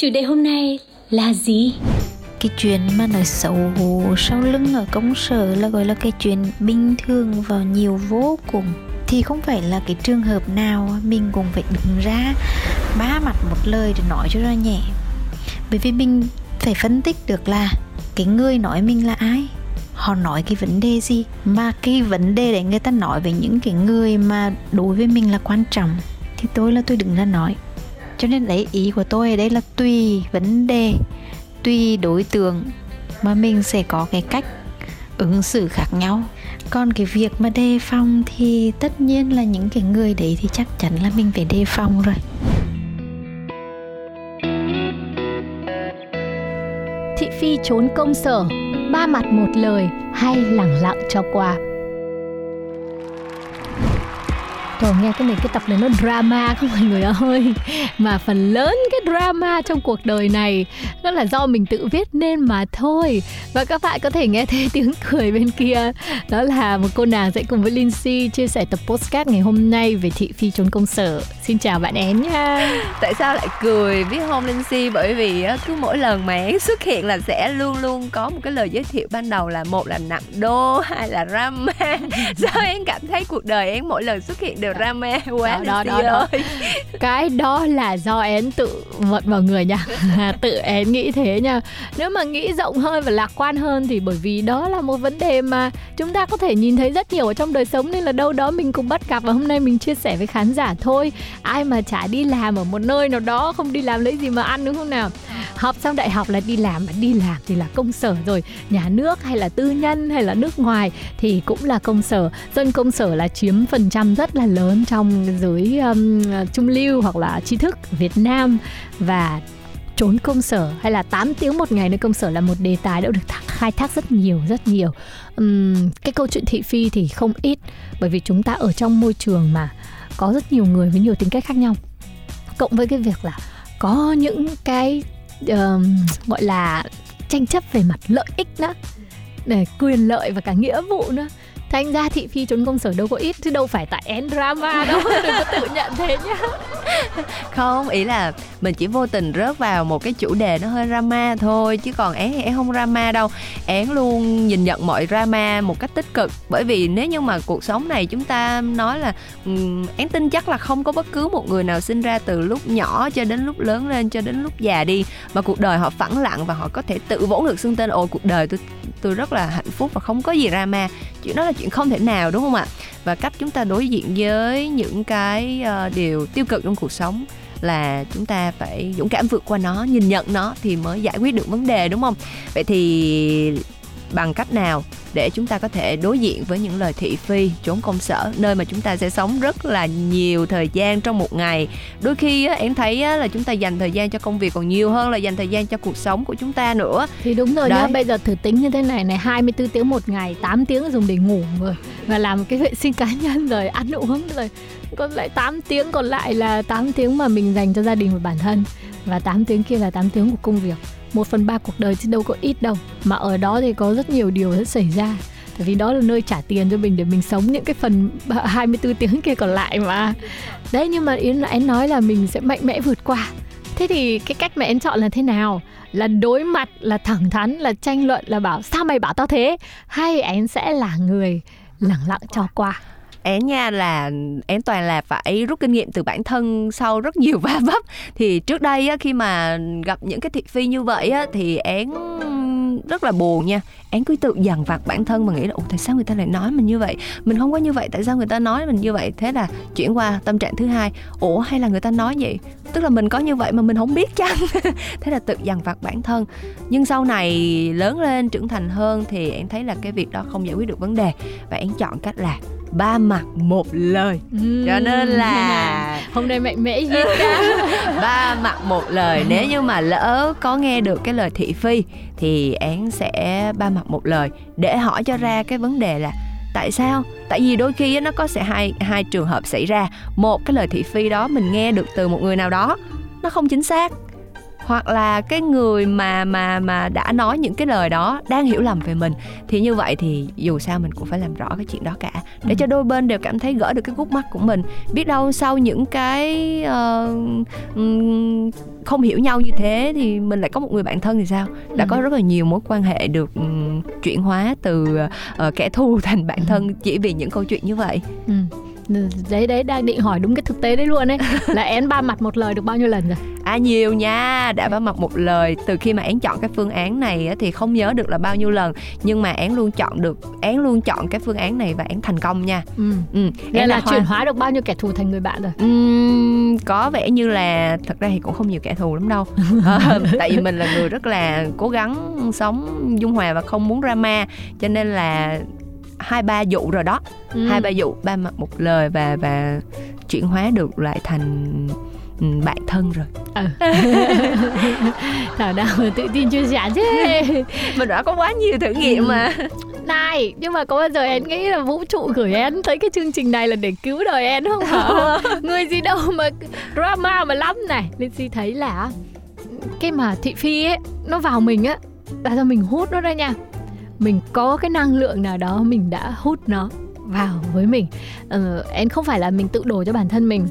Chủ đề hôm nay là gì? Cái chuyện mà nói xấu sau lưng ở công sở là gọi là cái chuyện bình thường và nhiều vô cùng. Thì không phải là cái trường hợp nào mình cũng phải đứng ra ba mặt một lời để nói cho ra nhẹ. Bởi vì mình phải phân tích được là cái người nói mình là ai, họ nói cái vấn đề gì, mà cái vấn đề để người ta nói về những cái người mà đối với mình là quan trọng. Thì tôi là tôi đứng ra nói cho nên đấy ý của tôi ở đây là tùy vấn đề, tùy đối tượng mà mình sẽ có cái cách ứng xử khác nhau. Còn cái việc mà đề phòng thì tất nhiên là những cái người đấy thì chắc chắn là mình phải đề phòng rồi. Thị phi trốn công sở, ba mặt một lời, hay lẳng lặng cho qua. Trời, nghe cái này, cái tập này nó drama không mọi người ơi? Mà phần lớn cái drama trong cuộc đời này, nó là do mình tự viết nên mà thôi. Và các bạn có thể nghe thấy tiếng cười bên kia. Đó là một cô nàng sẽ cùng với Lindsay chia sẻ tập postcard ngày hôm nay về thị phi trốn công sở. Xin chào bạn én nha tại sao lại cười? Biết không, Lindsay? Bởi vì cứ mỗi lần mà én xuất hiện là sẽ luôn luôn có một cái lời giới thiệu ban đầu là một là nặng đô, hai là drama. Sao em cảm thấy cuộc đời én mỗi lần xuất hiện đều drama quá Đó, đó, đó, đó. ơi. Cái đó là do én tự vận vào người nha. Tự én nghĩ thế nha. Nếu mà nghĩ rộng hơn và lạc quan hơn thì bởi vì đó là một vấn đề mà chúng ta có thể nhìn thấy rất nhiều ở trong đời sống nên là đâu đó mình cũng bắt gặp và hôm nay mình chia sẻ với khán giả thôi. Ai mà chả đi làm ở một nơi nào đó không đi làm lấy gì mà ăn đúng không nào? Học xong đại học là đi làm mà đi làm thì là công sở rồi. Nhà nước hay là tư nhân hay là nước ngoài thì cũng là công sở. Dân công sở là chiếm phần trăm rất là lớn trong giới um, trung lưu hoặc là trí thức Việt Nam và trốn công sở hay là 8 tiếng một ngày nơi công sở là một đề tài đã được khai thác rất nhiều rất nhiều. Ừm, cái câu chuyện thị phi thì không ít bởi vì chúng ta ở trong môi trường mà có rất nhiều người với nhiều tính cách khác nhau. Cộng với cái việc là có những cái ờm, gọi là tranh chấp về mặt lợi ích nữa để quyền lợi và cả nghĩa vụ nữa thành ra thị phi trốn công sở đâu có ít chứ đâu phải tại end drama đâu. Đừng có tự nhận thế nhá. Không ý là mình chỉ vô tình rớt vào một cái chủ đề nó hơi drama thôi chứ còn én thì én không drama đâu. Én luôn nhìn nhận mọi drama một cách tích cực. Bởi vì nếu như mà cuộc sống này chúng ta nói là én tin chắc là không có bất cứ một người nào sinh ra từ lúc nhỏ cho đến lúc lớn lên cho đến lúc già đi. Mà cuộc đời họ phẳng lặng và họ có thể tự vỗ ngực xưng tên ôi cuộc đời tôi tôi rất là hạnh phúc và không có gì drama. Chuyện đó là chuyện không thể nào đúng không ạ? Và cách chúng ta đối diện với những cái uh, điều tiêu cực trong cuộc sống là chúng ta phải dũng cảm vượt qua nó nhìn nhận nó thì mới giải quyết được vấn đề đúng không? Vậy thì bằng cách nào để chúng ta có thể đối diện với những lời thị phi trốn công sở nơi mà chúng ta sẽ sống rất là nhiều thời gian trong một ngày. Đôi khi á, em thấy á, là chúng ta dành thời gian cho công việc còn nhiều hơn là dành thời gian cho cuộc sống của chúng ta nữa. Thì đúng rồi nhá Đấy. bây giờ thử tính như thế này này 24 tiếng một ngày 8 tiếng dùng để ngủ rồi và làm cái vệ sinh cá nhân rồi ăn uống rồi. Còn lại 8 tiếng còn lại là 8 tiếng mà mình dành cho gia đình và bản thân và 8 tiếng kia là 8 tiếng của công việc một phần ba cuộc đời chứ đâu có ít đâu. Mà ở đó thì có rất nhiều điều sẽ xảy ra. Tại vì đó là nơi trả tiền cho mình để mình sống những cái phần 24 tiếng kia còn lại mà. Đấy, nhưng mà yến là nói là mình sẽ mạnh mẽ vượt qua. Thế thì cái cách mà em chọn là thế nào? Là đối mặt, là thẳng thắn, là tranh luận, là bảo, sao mày bảo tao thế? Hay em sẽ là người lặng lặng cho qua? Én nha là én toàn là phải rút kinh nghiệm từ bản thân sau rất nhiều va vấp. Thì trước đây á, khi mà gặp những cái thị phi như vậy á, thì én rất là buồn nha. Én cứ tự dằn vặt bản thân mà nghĩ là ủa tại sao người ta lại nói mình như vậy? Mình không có như vậy tại sao người ta nói mình như vậy? Thế là chuyển qua tâm trạng thứ hai. Ủa hay là người ta nói vậy? Tức là mình có như vậy mà mình không biết chăng? Thế là tự dằn vặt bản thân. Nhưng sau này lớn lên trưởng thành hơn thì em thấy là cái việc đó không giải quyết được vấn đề. Và em chọn cách là ba mặt một lời. Cho nên là hôm nay mạnh mẽ gì cả ba mặt một lời. Nếu như mà lỡ có nghe được cái lời thị phi thì én sẽ ba mặt một lời để hỏi cho ra cái vấn đề là tại sao? Tại vì đôi khi nó có sẽ hai hai trường hợp xảy ra. Một cái lời thị phi đó mình nghe được từ một người nào đó nó không chính xác hoặc là cái người mà mà mà đã nói những cái lời đó đang hiểu lầm về mình thì như vậy thì dù sao mình cũng phải làm rõ cái chuyện đó cả. Để cho đôi bên đều cảm thấy gỡ được cái gút mắt của mình. Biết đâu sau những cái uh, không hiểu nhau như thế thì mình lại có một người bạn thân thì sao? Đã có rất là nhiều mối quan hệ được um, chuyển hóa từ uh, kẻ thù thành bạn thân chỉ vì những câu chuyện như vậy. Ừ đấy đấy đang định hỏi đúng cái thực tế đấy luôn ấy. Là én ba mặt một lời được bao nhiêu lần rồi? À nhiều nha đã ba mặt một lời. Từ khi mà én chọn cái phương án này thì không nhớ được là bao nhiêu lần nhưng mà én luôn chọn được én luôn chọn cái phương án này và én thành công nha. Ừ, ừ. Nghĩa là, là chuyển hóa được bao nhiêu kẻ thù thành người bạn rồi? Uhm, có vẻ như là thật ra thì cũng không nhiều kẻ thù lắm đâu. À, tại vì mình là người rất là cố gắng sống dung hòa và không muốn drama cho nên là hai ba vụ rồi đó. Ừ. hai ba vụ ba mặt một lời và và chuyển hóa được lại thành ừ, bạn thân rồi. Ừ. thảo nào mà tự tin chưa sẻ chứ mình đã có quá nhiều thử nghiệm mà. Này nhưng mà có bao giờ em nghĩ là vũ trụ gửi em thấy cái chương trình này là để cứu đời em không hả? Người gì đâu mà drama mà lắm này. Linh si thấy là cái mà thị phi ấy nó vào mình á là do mình hút nó đây nha mình có cái năng lượng nào đó mình đã hút nó vào với mình. Ờ, em không phải là mình tự đổ cho bản thân mình.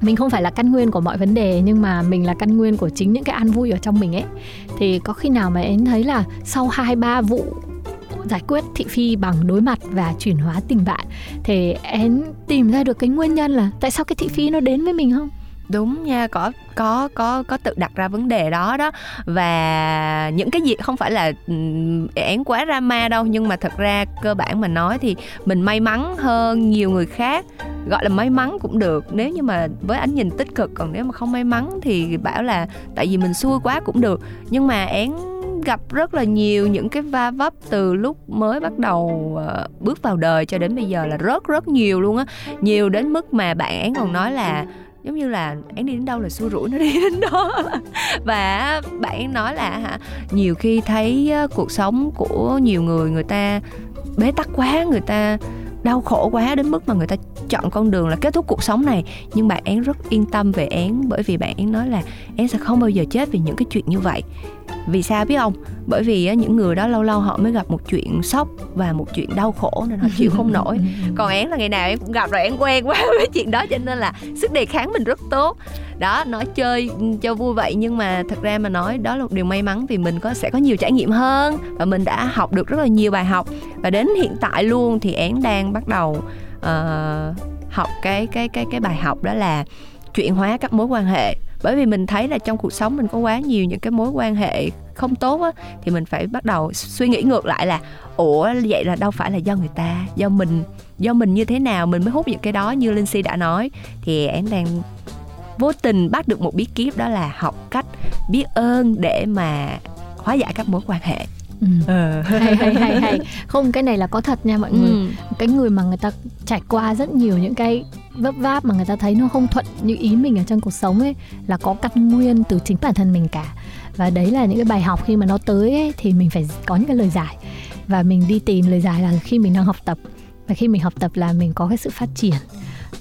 Mình không phải là căn nguyên của mọi vấn đề nhưng mà mình là căn nguyên của chính những cái an vui ở trong mình ấy. Thì có khi nào mà em thấy là sau hai ba vụ giải quyết thị phi bằng đối mặt và chuyển hóa tình bạn thì em tìm ra được cái nguyên nhân là tại sao cái thị phi nó đến với mình không? Đúng nha có có có có tự đặt ra vấn đề đó đó. Và những cái gì không phải là én quá drama đâu nhưng mà thật ra cơ bản mà nói thì mình may mắn hơn nhiều người khác. Gọi là may mắn cũng được nếu như mà với ánh nhìn tích cực còn nếu mà không may mắn thì bảo là tại vì mình xui quá cũng được. Nhưng mà én gặp rất là nhiều những cái va vấp từ lúc mới bắt đầu uh, bước vào đời cho đến bây giờ là rất rất nhiều luôn á. Nhiều đến mức mà bạn én còn nói là giống như là én đi đến đâu là xua rủi, nó đi đến đó. Và bạn nói là hả, nhiều khi thấy cuộc sống của nhiều người người ta bế tắc quá, người ta đau khổ quá đến mức mà người ta chọn con đường là kết thúc cuộc sống này. Nhưng bạn én rất yên tâm về én bởi vì bạn én nói là én sẽ không bao giờ chết vì những cái chuyện như vậy vì sao biết không? Bởi vì những người đó lâu lâu họ mới gặp một chuyện sốc và một chuyện đau khổ nên họ chịu không nổi. Còn én là ngày nào em cũng gặp rồi em quen quá với chuyện đó cho nên là sức đề kháng mình rất tốt. Đó nói chơi cho vui vậy nhưng mà thật ra mà nói đó là một điều may mắn vì mình có sẽ có nhiều trải nghiệm hơn và mình đã học được rất là nhiều bài học. Và đến hiện tại luôn thì én đang bắt đầu uh, học cái cái cái cái bài học đó là chuyển hóa các mối quan hệ bởi vì mình thấy là trong cuộc sống mình có quá nhiều những cái mối quan hệ không tốt á, thì mình phải bắt đầu suy nghĩ ngược lại là, ủa, vậy là đâu phải là do người ta, do mình do mình như thế nào? Mình mới hút những cái đó như linh si đã nói. Thì em đang vô tình bắt được một bí kíp đó là học cách biết ơn để mà hóa giải các mối quan hệ. Ừ. Ờ. hay hay hay hay không cái này là có thật nha mọi người ừ. cái người mà người ta trải qua rất nhiều những cái vấp váp mà người ta thấy nó không thuận như ý mình ở trong cuộc sống ấy là có căn nguyên từ chính bản thân mình cả và đấy là những cái bài học khi mà nó tới ấy, thì mình phải có những cái lời giải và mình đi tìm lời giải là khi mình đang học tập và khi mình học tập là mình có cái sự phát triển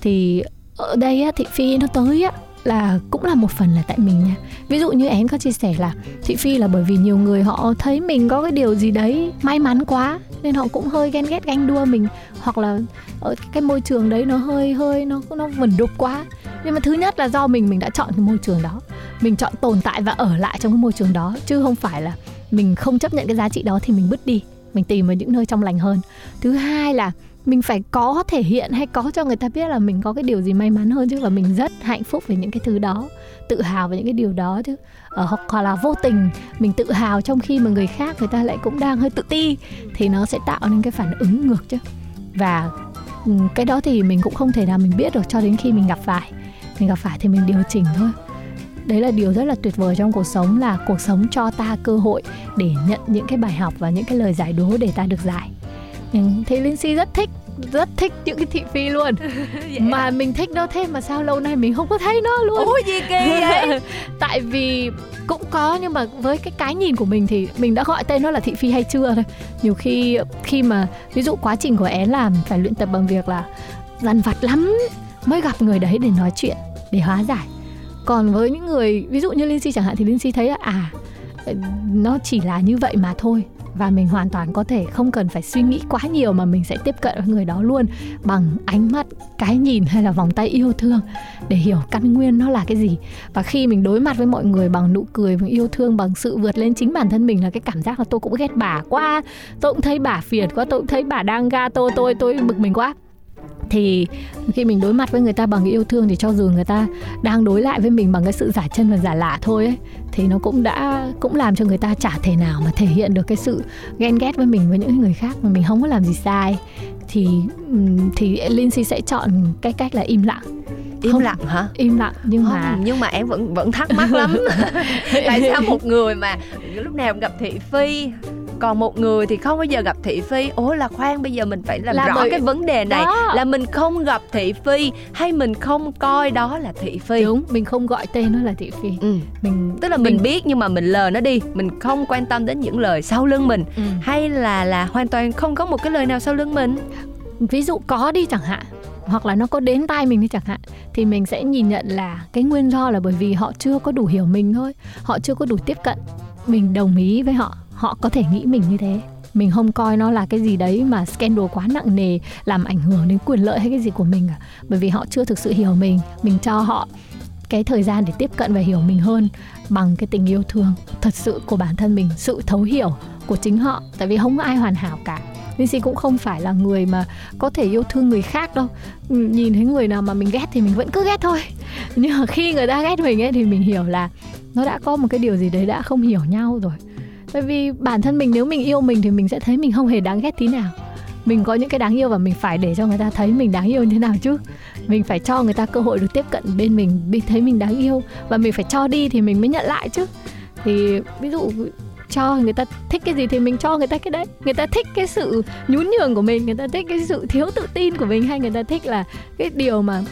thì ở đây á, thị phi nó tới á là cũng là một phần là tại mình nha. Ví dụ như én có chia sẻ là thị phi là bởi vì nhiều người họ thấy mình có cái điều gì đấy may mắn quá, nên họ cũng hơi ghen ghét, ganh đua mình. Hoặc là ờ, ở cái môi trường đấy nó hơi hơi, nó nó vẩn đục quá. Nhưng mà thứ nhất là do mình mình đã chọn cái môi trường đó. Mình chọn tồn tại và ở lại trong cái môi trường đó, chứ không phải là mình không chấp nhận cái giá trị đó thì mình bứt đi. Mình tìm ở những nơi trong lành hơn. Thứ hai là mình phải có thể hiện hay có cho người ta biết là mình có cái điều gì may mắn hơn chứ và mình rất hạnh phúc về những cái thứ đó. Tự hào về những cái điều đó chứ. Ở hoặc hoặc là vô tình, mình tự hào trong khi mà người khác người ta lại cũng đang hơi tự ti, thì nó sẽ tạo nên cái phản ứng ngược chứ. Và cái đó thì mình cũng không thể nào mình biết được cho đến khi mình gặp phải. Mình gặp phải thì mình điều chỉnh thôi. Đấy là điều rất là tuyệt vời trong cuộc sống là cuộc sống cho ta cơ hội để nhận những cái bài học và những cái lời giải đố để ta được giải. Ừ, thì Linh Si rất thích rất thích những cái thị phi luôn. Mà mình thích nó thêm mà sao lâu nay mình không có thấy nó luôn. Ủa gì kỳ vậy? Tại vì cũng có nhưng mà với cái cái nhìn của mình thì mình đã gọi tên nó là thị phi hay chưa thôi. Nhiều khi khi mà ví dụ quá trình của én làm phải luyện tập bằng việc là dằn vặt lắm mới gặp người đấy để nói chuyện để hóa giải. Còn với những người ví dụ như Linh Si chẳng hạn thì Linh Si thấy là à nó chỉ là như vậy mà thôi và mình hoàn toàn có thể không cần phải suy nghĩ quá nhiều mà mình sẽ tiếp cận với người đó luôn bằng ánh mắt, cái nhìn hay là vòng tay yêu thương để hiểu căn nguyên nó là cái gì. Và khi mình đối mặt với mọi người bằng nụ cười, bằng yêu thương, bằng sự vượt lên chính bản thân mình là cái cảm giác là tôi cũng ghét bà quá, tôi cũng thấy bà phiền quá, tôi cũng thấy bà đang ga tôi tôi tôi bực mình quá thì khi mình đối mặt với người ta bằng yêu thương thì cho dù người ta đang đối lại với mình bằng cái sự giả chân và giả lạ thôi ấy, thì nó cũng đã, cũng làm cho người ta chả thể nào mà thể hiện được cái sự ghen ghét với mình, với những người khác mà mình không có làm gì sai. Thì thì Lindsay sẽ chọn cái cách là im lặng im không, lặng hả? im lặng nhưng không, mà nhưng mà em vẫn vẫn thắc mắc lắm. Tại sao một người mà lúc nào cũng gặp thị phi còn một người thì không bao giờ gặp thị phi? Ủa là khoan bây giờ mình phải làm là rõ bởi... cái vấn đề này đó. là mình không gặp thị phi hay mình không coi đó là thị phi? Đúng mình không gọi tên nó là thị phi. Ừ. mình tức là mình, mình biết nhưng mà mình lờ nó đi mình không quan tâm đến những lời sau lưng mình. Ừ. hay là là hoàn toàn không có một cái lời nào sau lưng mình? Ví dụ có đi chẳng hạn hoặc là nó có đến tai mình đi chẳng hạn, thì mình sẽ nhìn nhận là cái nguyên do là bởi vì họ chưa có đủ hiểu mình thôi, họ chưa có đủ tiếp cận. Mình đồng ý với họ họ có thể nghĩ mình như thế. Mình không coi nó là cái gì đấy mà scandal quá nặng nề, làm ảnh hưởng đến quyền lợi hay cái gì của mình cả. Bởi vì họ chưa thực sự hiểu mình mình cho họ cái thời gian để tiếp cận và hiểu mình hơn bằng cái tình yêu thương thật sự của bản thân mình, sự thấu hiểu của chính họ. Tại vì không có ai hoàn hảo cả. Linh cũng không phải là người mà có thể yêu thương người khác đâu. Ừ, nhìn thấy người nào mà mình ghét thì mình vẫn cứ ghét thôi. Nhưng mà khi người ta ghét mình ấy thì mình hiểu là Nó đã có một cái điều gì đấy đã không hiểu nhau rồi. Bởi vì bản thân mình nếu mình yêu mình thì mình sẽ thấy mình không hề đáng ghét tí nào. Mình có những cái đáng yêu và mình phải để cho người ta thấy mình đáng yêu như thế nào chứ. Mình phải cho người ta cơ hội được tiếp cận bên mình biết thấy mình đáng yêu và mình phải cho đi thì mình mới nhận lại chứ. Thì ví dụ cho người ta thích cái gì thì mình cho người ta cái đấy. Người ta thích cái sự nhún nhường của mình người ta thích cái sự thiếu tự tin của mình hay người ta thích là cái điều mà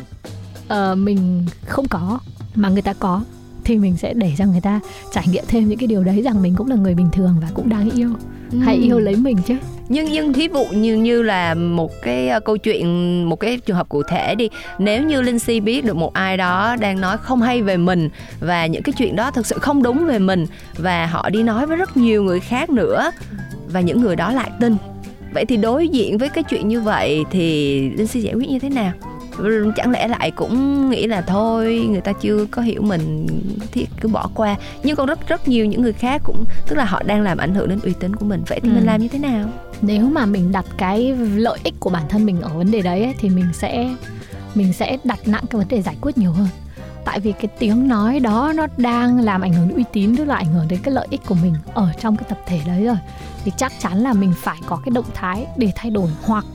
uh, mình không có mà người ta có thì mình sẽ để cho người ta trải nghiệm thêm những cái điều đấy rằng mình cũng là người bình thường và cũng đáng yêu ừ. hãy yêu lấy mình chứ. Nhưng nhưng thí dụ như như là một cái uh, câu chuyện một cái trường hợp cụ thể đi. Nếu như linh si biết được một ai đó đang nói không hay về mình và những cái chuyện đó thực sự không đúng về mình và họ đi nói với rất nhiều người khác nữa và những người đó lại tin. Vậy thì đối diện với cái chuyện như vậy thì linh si giải quyết như thế nào chẳng lẽ lại cũng nghĩ là thôi người ta chưa có hiểu mình thì cứ bỏ qua. Nhưng còn rất rất nhiều những người khác cũng tức là họ đang làm ảnh hưởng đến uy tín của mình. Vậy thì ừ. mình làm như thế nào? Nếu mà mình đặt cái lợi ích của bản thân mình ở vấn đề đấy ấy, thì mình sẽ mình sẽ đặt nặng cái vấn đề giải quyết nhiều hơn. Tại vì cái tiếng nói đó nó đang làm ảnh hưởng đến uy tín tức là ảnh hưởng đến cái lợi ích của mình ở trong cái tập thể đấy rồi. Thì chắc chắn là mình phải có cái động thái để thay đổi hoặc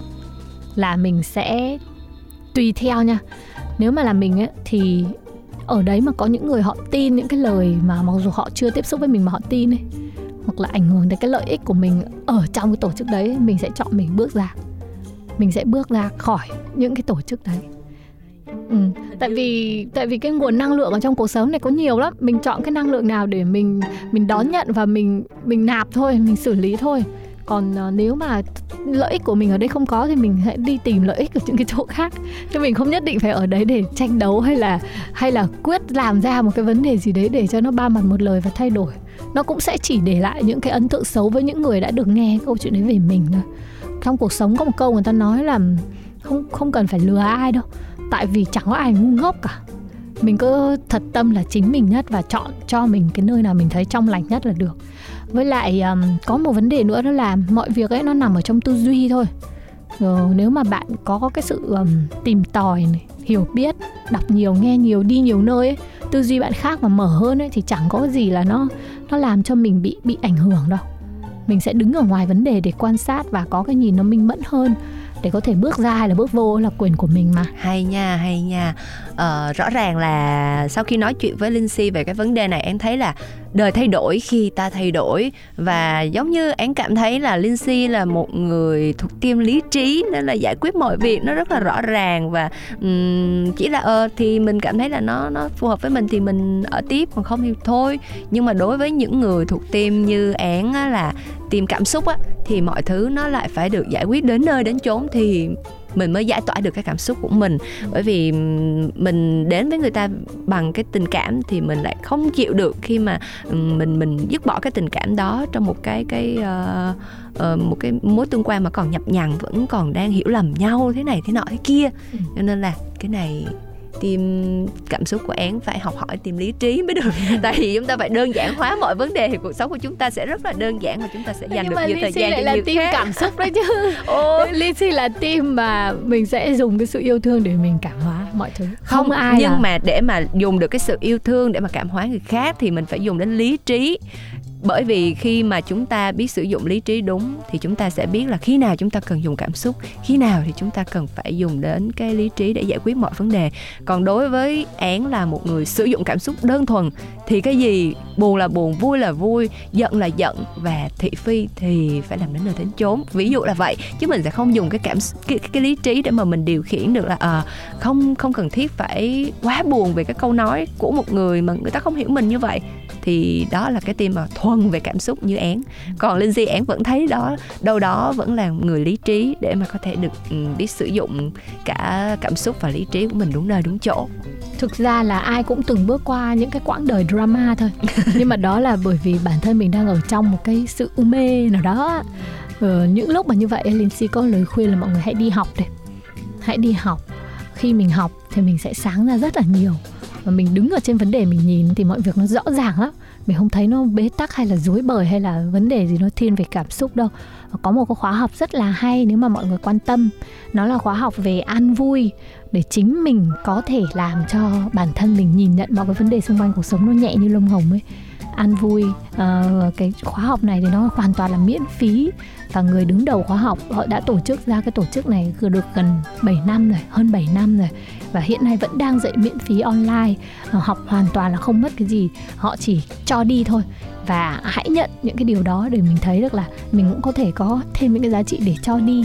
là mình sẽ tùy theo nha. Nếu mà là mình ấy thì ở đấy mà có những người họ tin những cái lời mà mặc dù họ chưa tiếp xúc với mình mà họ tin ấy hoặc là ảnh hưởng đến cái lợi ích của mình ở trong cái tổ chức đấy mình sẽ chọn mình bước ra. Mình sẽ bước ra khỏi những cái tổ chức đấy. Ừ. tại vì tại vì cái nguồn năng lượng ở trong cuộc sống này có nhiều lắm. Mình chọn cái năng lượng nào để mình mình đón nhận và mình mình nạp thôi mình xử lý thôi còn uh, nếu mà lợi ích của mình ở đây không có thì mình hãy đi tìm lợi ích ở những cái chỗ khác. Chứ mình không nhất định phải ở đấy để tranh đấu hay là hay là quyết làm ra một cái vấn đề gì đấy để cho nó ba mặt một lời và thay đổi. Nó cũng sẽ chỉ để lại những cái ấn tượng xấu với những người đã được nghe câu chuyện đấy về mình thôi. Trong cuộc sống có một câu người ta nói là không không cần phải lừa ai đâu tại vì chẳng có ai ngu ngốc cả. Mình cứ thật tâm là chính mình nhất và chọn cho mình cái nơi nào mình thấy trong lành nhất là được với lại um, có một vấn đề nữa đó là mọi việc ấy nó nằm ở trong tư duy thôi. Rồi nếu mà bạn có cái sự um, tìm tòi này, hiểu biết đọc nhiều nghe nhiều đi nhiều nơi ấy, tư duy bạn khác và mở hơn ấy thì chẳng có gì là nó nó làm cho mình bị bị ảnh hưởng đâu. Mình sẽ đứng ở ngoài vấn đề để quan sát và có cái nhìn nó minh mẫn hơn để có thể bước ra hay là bước vô là quyền của mình mà. Hay nha hay nha. Ờ, rõ ràng là sau khi nói chuyện với linh si về cái vấn đề này em thấy là đời thay đổi khi ta thay đổi. Và giống như án cảm thấy là linh si là một người thuộc team lý trí nên là giải quyết mọi việc nó rất là rõ ràng. Và um, chỉ là ờ thì mình cảm thấy là nó nó phù hợp với mình thì mình ở tiếp còn không thì thôi. Nhưng mà đối với những người thuộc team như én là tìm cảm xúc á thì mọi thứ nó lại phải được giải quyết đến nơi đến chốn. Thì mình mới giải tỏa được cái cảm xúc của mình bởi vì mình đến với người ta bằng cái tình cảm thì mình lại không chịu được khi mà mình mình dứt bỏ cái tình cảm đó trong một cái cái uh, uh, một cái mối tương quan mà còn nhập nhằng vẫn còn đang hiểu lầm nhau thế này thế nọ thế kia ừ. cho nên là cái này tìm cảm xúc của én phải học hỏi tìm lý trí mới được. Tại vì chúng ta phải đơn giản hóa mọi vấn đề thì cuộc sống của chúng ta sẽ rất là đơn giản và chúng ta sẽ dành Nhưng được nhiều thời gian lại là tìm cảm xúc đấy chứ. Ôi. Lizzy là team mà mình sẽ dùng cái sự yêu thương để mình cảm hóa mọi thứ. Không, không ai nhưng là... mà để mà dùng được cái sự yêu thương để mà cảm hóa người khác thì mình phải dùng đến lý trí bởi vì khi mà chúng ta biết sử dụng lý trí đúng thì chúng ta sẽ biết là khi nào chúng ta cần dùng cảm xúc khi nào thì chúng ta cần phải dùng đến cái lý trí để giải quyết mọi vấn đề. Còn đối với án là một người sử dụng cảm xúc đơn thuần thì cái gì buồn là buồn vui là vui giận là giận và thị phi thì phải làm đến nơi đến chốn. Ví dụ là vậy chứ mình sẽ không dùng cái cảm cái, cái lý trí để mà mình điều khiển được là à, không không cần thiết phải quá buồn về cái câu nói của một người mà người ta không hiểu mình như vậy. Thì đó là cái tim mà thuần về cảm xúc như én còn linh di én vẫn thấy đó đâu đó vẫn là người lý trí để mà có thể được um, biết sử dụng cả cảm xúc và lý trí của mình đúng nơi đúng chỗ. Thực ra là ai cũng từng bước qua những cái quãng đời drama thôi. Nhưng mà đó là bởi vì bản thân mình đang ở trong một cái sự u mê nào đó. Ờ, những lúc mà như vậy Lindsay có lời khuyên là mọi người hãy đi học đi. Hãy đi học. Khi mình học thì mình sẽ sáng ra rất là nhiều. Và mình đứng ở trên vấn đề mình nhìn thì mọi việc nó rõ ràng lắm mình không thấy nó bế tắc hay là dối bời hay là vấn đề gì nó thiên về cảm xúc đâu. Có một cái khóa học rất là hay nếu mà mọi người quan tâm. Nó là khóa học về an vui để chính mình có thể làm cho bản thân mình nhìn nhận mọi cái vấn đề xung quanh cuộc sống nó nhẹ như lông hồng ấy. An vui à, cái khóa học này thì nó hoàn toàn là miễn phí. Và người đứng đầu khóa học họ đã tổ chức ra cái tổ chức này được gần 7 năm rồi hơn 7 năm rồi và hiện nay vẫn đang dạy miễn phí online. Ờ, học hoàn toàn là không mất cái gì. Họ chỉ cho đi thôi và hãy nhận những cái điều đó để mình thấy được là mình cũng có thể có thêm những cái giá trị để cho đi.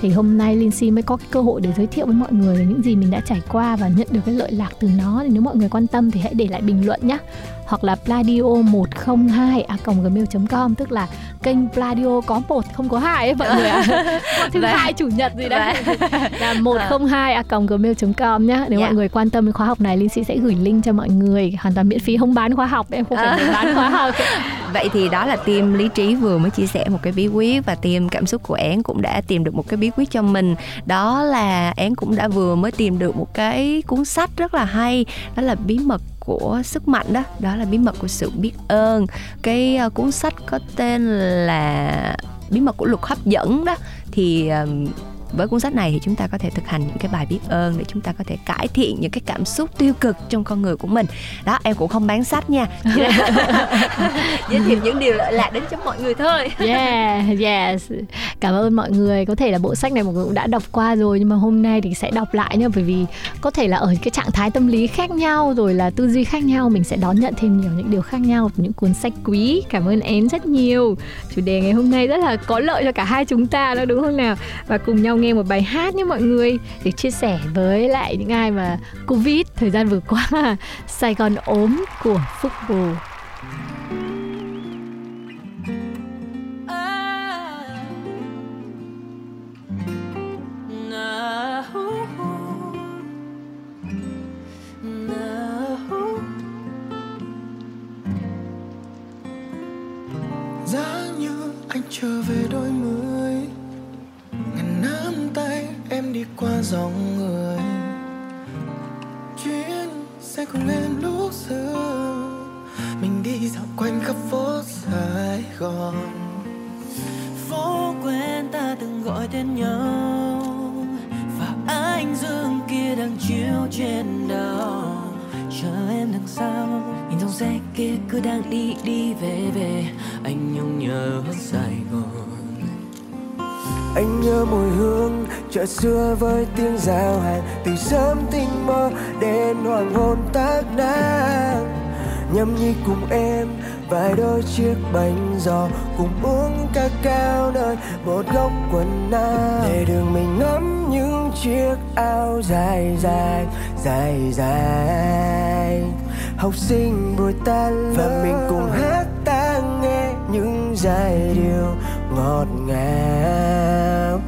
Thì hôm nay Lindsay mới có cái cơ hội để giới thiệu với mọi người những gì mình đã trải qua và nhận được cái lợi lạc từ nó. Thì nếu mọi người quan tâm thì hãy để lại bình luận nhé hoặc là pladio 102 a gmail.com tức là kênh pladio có một không có hai ấy mọi người ạ. À. thứ hai chủ nhật gì đấy. Là 102 a gmail.com nhá. Nếu yeah. mọi người quan tâm đến khóa học này linh sẽ gửi link cho mọi người hoàn toàn miễn phí không bán khóa học em không phải à. bán khóa học vậy thì đó là team lý trí vừa mới chia sẻ một cái bí quyết và team cảm xúc của én cũng đã tìm được một cái bí quyết cho mình. Đó là én cũng đã vừa mới tìm được một cái cuốn sách rất là hay đó là bí mật của sức mạnh đó. Đó là bí mật của sự biết ơn. Cái uh, cuốn sách có tên là bí mật của luật hấp dẫn đó. Thì uh, với cuốn sách này thì chúng ta có thể thực hành những cái bài biết ơn để chúng ta có thể cải thiện những cái cảm xúc tiêu cực trong con người của mình. Đó em cũng không bán sách nha. Giới thiệu những điều lợi lạc đến cho mọi người thôi. Yeah yes. Cảm ơn mọi người. Có thể là bộ sách này mọi người cũng đã đọc qua rồi nhưng mà hôm nay thì sẽ đọc lại nha bởi vì có thể là ở cái trạng thái tâm lý khác nhau rồi là tư duy khác nhau mình sẽ đón nhận thêm nhiều những điều khác nhau những cuốn sách quý. Cảm ơn em rất nhiều. Chủ đề ngày hôm nay rất là có lợi cho cả hai chúng ta đó đúng không nào? Và cùng nhau nghe một bài hát nhé mọi người, để chia sẻ với lại những ai mà Covid thời gian vừa qua Sài Gòn ốm của Phúc Bù. Cứ đang đi đi về về. Anh nhung nhớ Sài Gòn. Anh nhớ mùi hương chợ xưa với tiếng giao hàng. Từ sớm tinh mơ đến hoàng hôn tác nắng Nhâm nhi cùng em vài đôi chiếc bánh giò. Cùng uống ca cao nơi một góc quần nam Để đường mình ngắm những chiếc áo dài dài dài dài. Học sinh buổi tan lớp Và mình cùng hát ta nghe những giai điệu ngọt ngào.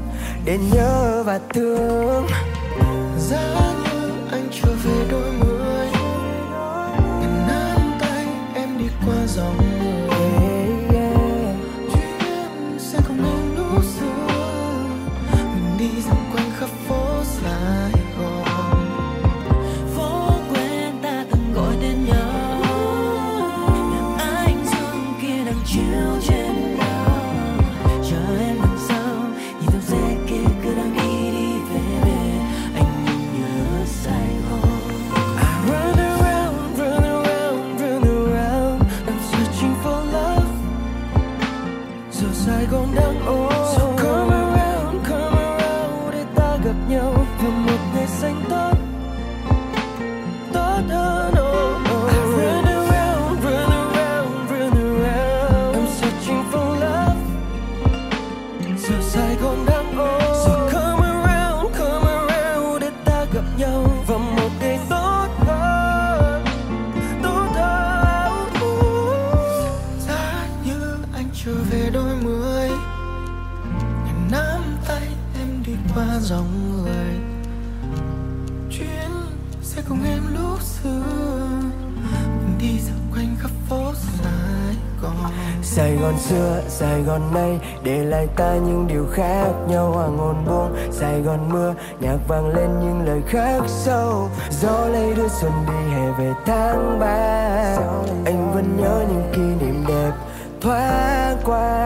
Để nhớ và thương. Giá như anh trở về đôi mươi ngàn nắm tay em đi qua dòng Sài Gòn nay Để lại ta những điều khác nhau. Hoàng hôn buông, Sài Gòn mưa Nhạc vang lên những lời khác sâu. Gió lấy đưa xuân đi hè về tháng ba. Anh vẫn nhớ những kỷ niệm đẹp Thoáng qua.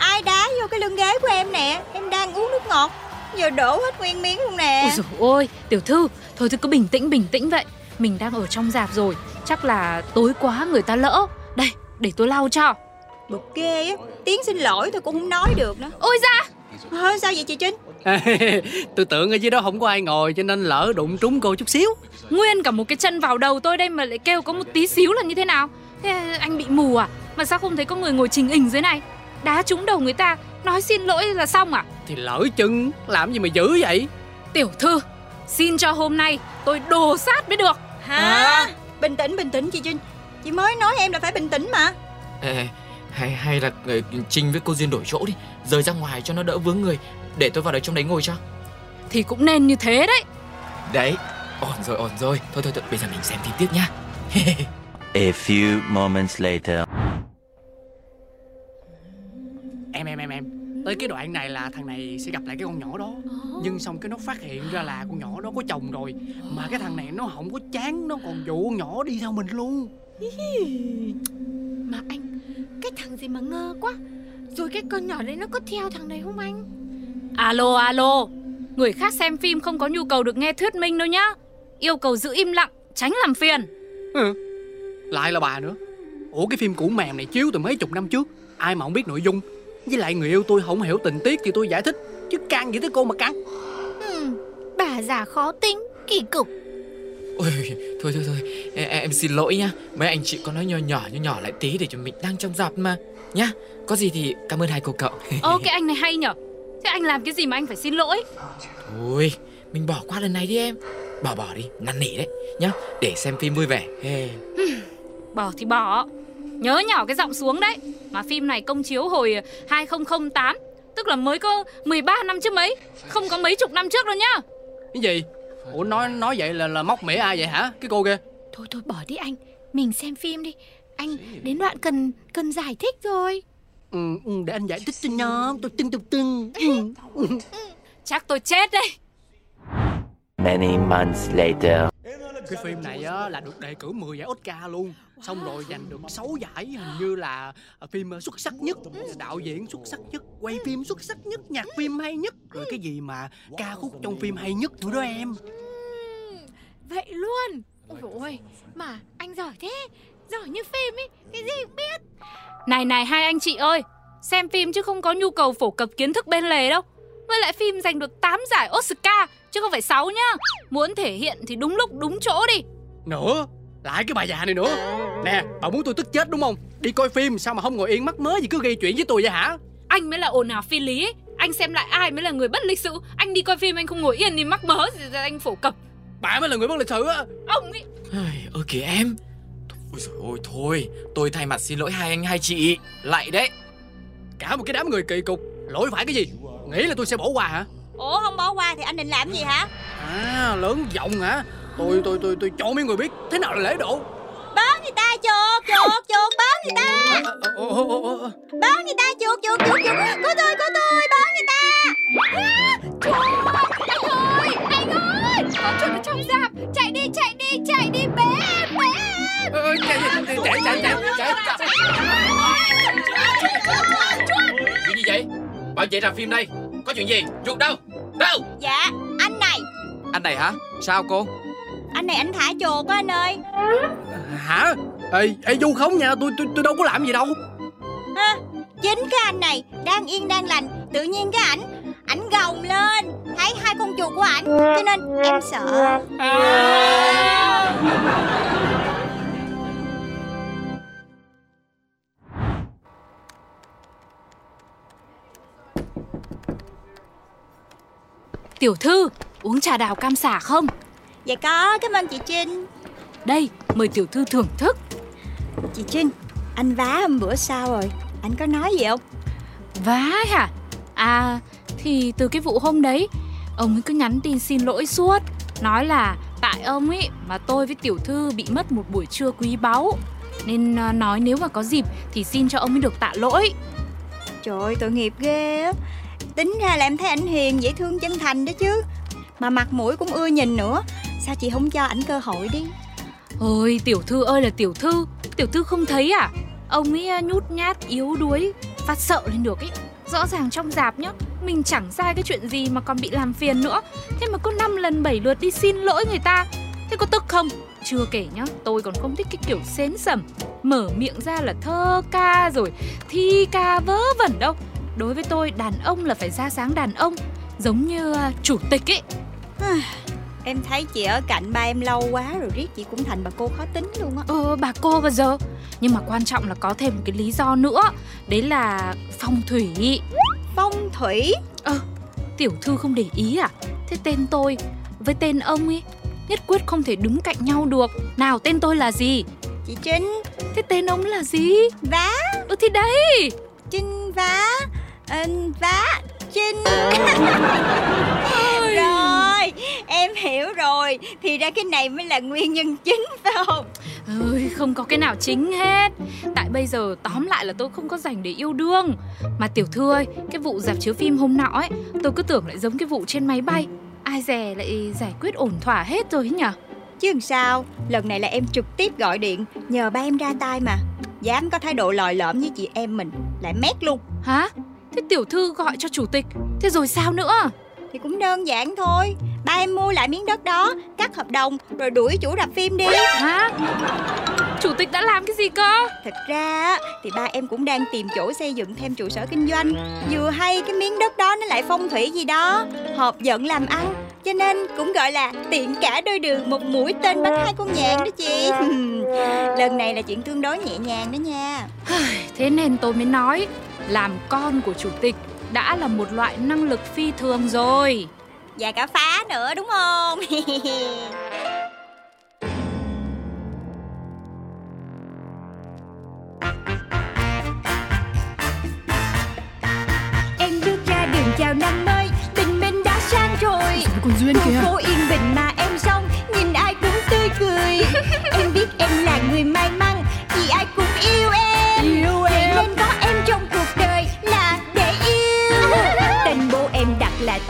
Ai đá vô cái lưng ghế của em nè Em đang uống nước ngọt Giờ đổ hết nguyên miếng luôn nè Ôi dồi ôi, tiểu thư, thôi thì cứ bình tĩnh bình tĩnh vậy. Mình đang ở trong dạp rồi, chắc là tối quá người ta lỡ. Đây, để tôi lau cho. Bực ghê á Tiếng xin lỗi tôi cũng không nói được nữa Ôi da, Ờ, Sao vậy chị Trinh tôi tưởng ở dưới đó không có ai ngồi cho nên lỡ đụng trúng cô chút xíu nguyên cả một cái chân vào đầu tôi đây mà lại kêu có một tí xíu là như thế nào? Thế anh bị mù à? Mà sao không thấy có người ngồi trình hình dưới này? Đá trúng đầu người ta, nói xin lỗi là xong à? thì lỡ chân làm gì mà dữ vậy Tiểu thư, xin cho hôm nay tôi đồ sát mới được. Hả Bình tĩnh bình tĩnh chị Trinh Chị mới nói em là phải bình tĩnh mà Ê, hay hay là ờ, Trinh với cô Duyên đổi chỗ đi Rời ra ngoài cho nó đỡ vướng người Để tôi vào đấy trong đấy ngồi cho Thì cũng nên như thế đấy. Đấy Ổn rồi ổn rồi Thôi thôi thôi bây giờ mình xem phim tiếp nhá A few moments later. Tới cái đoạn này là thằng này sẽ gặp lại cái con nhỏ đó. Nhưng xong cái nó phát hiện ra là con nhỏ đó có chồng rồi. Mà cái thằng này nó không có chán nó còn dụ con nhỏ đi theo mình luôn. Mà anh Cái thằng gì mà ngơ quá. Rồi cái con nhỏ đấy nó có theo thằng này không anh? Alo alo. Người khác xem phim không có nhu cầu được nghe thuyết minh đâu nhá. Yêu cầu giữ im lặng Tránh làm phiền. Ừ. lại là bà nữa. Ủa cái phim cũ mềm này chiếu từ mấy chục năm trước. Ai mà không biết nội dung với lại người yêu tôi không hiểu tình tiết thì tôi giải thích chứ can gì tới cô mà căng ừ, Bà già khó tính Kỳ cục. Ôi thôi thôi thôi em, em xin lỗi nhá. Mấy anh chị có nói nhỏ nhỏ nhỏ nhỏ lại tí Để cho mình đang trong dạp mà. Nhá Có gì thì cảm ơn hai cô cậu. Ô cái anh này hay nhở. Thế anh làm cái gì mà anh phải xin lỗi? Thôi mình bỏ qua lần này đi em. Bỏ bỏ đi năn nỉ đấy. Nhá Để xem phim vui vẻ. Hey. Bỏ thì bỏ Nhớ nhỏ cái giọng xuống đấy. Mà phim này công chiếu hồi 2008 Tức là mới có 13 năm trước mấy Không có mấy chục năm trước đâu nhá. Cái gì? Ủa nói nói vậy là là móc mỉa ai vậy hả? Cái cô kia. Thôi thôi bỏ đi anh. Mình xem phim đi. Anh đến đoạn cần cần giải thích rồi. Ừ, ừ, để anh giải thích cho nó tôi tưng tưng tưng. Ừ. Chắc tôi chết đây Many months later. cái phim này á là được đề cử 10 giải Oscar luôn xong rồi giành được 6 giải hình như là à, phim à, xuất sắc nhất đạo diễn xuất sắc nhất quay phim xuất sắc nhất nhạc phim hay nhất. Rồi cái gì mà ca khúc trong phim hay nhất nữa đó em? Vậy luôn. Ôi ôi Mà anh giỏi thế. Giỏi như phim ấy Cái gì cũng biết. Này này hai anh chị ơi Xem phim chứ không có nhu cầu phổ cập kiến thức bên lề đâu. Với lại phim giành được 8 giải Oscar Chứ không phải 6 nhá. Muốn thể hiện thì đúng lúc đúng chỗ đi. Nữa lại cái bà già này nữa. Nè bà muốn tôi tức chết đúng không? Đi coi phim sao mà không ngồi yên mắc mớ gì cứ gây chuyện với tôi vậy hả? Anh mới là ồn ào phi lý. Ấy. Anh xem lại ai mới là người bất lịch sự. Anh đi coi phim anh không ngồi yên thì mắc mớ gì ra anh phổ cập. Bà mới là người bất lịch sự á. Ông ấy Ơ kìa em. Ôi dồi ôi thôi Tôi thay mặt xin lỗi hai anh hai chị. Lại đấy. Cả một cái đám người kỳ cục. Lỗi phải cái gì? Nghĩ là tôi sẽ bỏ qua hả? Ủa không bỏ qua thì anh định làm gì hả? À lớn giọng hả tôi tôi tôi tôi cho mấy người biết thế nào là lễ độ. Báo người ta chuột chuột chuột báo người ta. Báo người ta chuột chuột chuột chuột. Có tôi có tôi báo người ta. À, chuột anh ơi anh ơi. Có chuột ở trong rạp chạy đi chạy đi chạy đi bé em bé. Em ờ, chạy chạy chạy chạy chạy chạy chuyện gì vậy? Bảo chạy rạp phim đây. Có chuyện gì? Chuột đâu? Đâu? Dạ anh này. Anh này hả? Sao cô? Anh này anh thả chuột á anh ơi Hả? Ê, ê du khống nha, tôi tôi tôi đâu có làm gì đâu. ha, Chính cái anh này đang yên đang lành Tự nhiên cái ảnh Ảnh gồng lên Thấy hai con chuột của ảnh Cho nên em sợ Tiểu thư, uống trà đào cam xả không? Dạ có, cảm ơn chị Trinh Đây, mời tiểu thư thưởng thức. Chị Trinh Anh vá hôm bữa sao rồi Anh có nói gì không Vá hả? À, thì từ cái vụ hôm đấy, ông ấy cứ nhắn tin xin lỗi suốt. Nói là tại ông ấy mà tôi với tiểu thư bị mất một buổi trưa quý báu. Nên à, nói nếu mà có dịp thì xin cho ông ấy được tạ lỗi. Trời ơi tội nghiệp ghê á Tính ra là em thấy ảnh hiền dễ thương chân thành đó chứ Mà mặt mũi cũng ưa nhìn nữa Sao chị không cho ảnh cơ hội đi Ôi, tiểu thư ơi là tiểu thư, tiểu thư không thấy à? Ông ấy à, nhút nhát, yếu đuối, phát sợ lên được ấy. Rõ ràng trong dạp nhá, mình chẳng sai cái chuyện gì mà còn bị làm phiền nữa. Thế mà có 5 lần 7 lượt đi xin lỗi người ta. Thế có tức không? Chưa kể nhá, tôi còn không thích cái kiểu xến sẩm Mở miệng ra là thơ ca rồi thi ca vớ vẩn đâu Đối với tôi, đàn ông là phải ra sáng đàn ông Giống như à, chủ tịch ấy Em thấy chị ở cạnh ba em lâu quá rồi riết chị cũng thành bà cô khó tính luôn á. Ờ, bà cô bao giờ. Nhưng mà quan trọng là có thêm một cái lý do nữa. Đấy là phong thủy. Phong thủy? Tiểu thư không để ý à? Thế tên tôi với tên ông ấy Nhất quyết không thể đứng cạnh nhau được. Nào tên tôi là gì? Chị Trinh. Thế tên ông là gì? Vá. Ừ thì đấy. Trinh vá. Ờ, Vá Trinh hiểu rồi. Thì ra cái này mới là nguyên nhân chính phải không? Ơi, không có cái nào chính hết. Tại bây giờ tóm lại là tôi không có dành để yêu đương. Mà tiểu thư ơi Cái vụ dạp chiếu phim hôm nọ ấy Tôi cứ tưởng lại giống cái vụ trên máy bay. Ai dè lại giải quyết ổn thỏa hết rồi nhở Chứ làm sao? Lần này là em trực tiếp gọi điện Nhờ ba em ra tay mà. Dám có thái độ lòi lõm với chị em mình Lại mét luôn. Hả? Thế tiểu thư gọi cho chủ tịch. Thế rồi sao nữa Thì cũng đơn giản thôi. Ba em mua lại miếng đất đó Cắt hợp đồng Rồi đuổi chủ rạp phim đi. Hả? Chủ tịch đã làm cái gì cơ? Thật ra á, thì ba em cũng đang tìm chỗ xây dựng thêm trụ sở kinh doanh. Vừa hay cái miếng đất đó nó lại phong thủy gì đó. Hợp dẫn làm ăn Cho nên cũng gọi là tiện cả đôi đường Một mũi tên bắn hai con nhạn đó chị. Lần này là chuyện tương đối nhẹ nhàng đó nha. Thế nên tôi mới nói Làm con của chủ tịch đã là một loại năng lực phi thường rồi. Và cả phá nữa đúng không? Em bước ra đường chào năm mới Tình mình đã sang rồi. Còn Duyên kìa? yên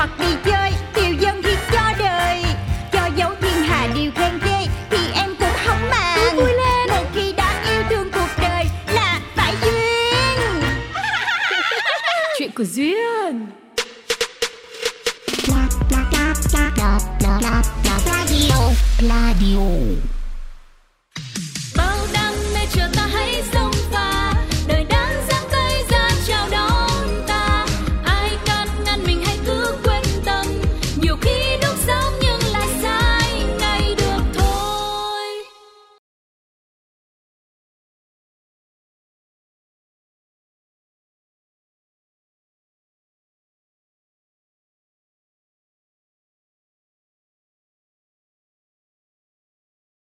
đi làm hoặc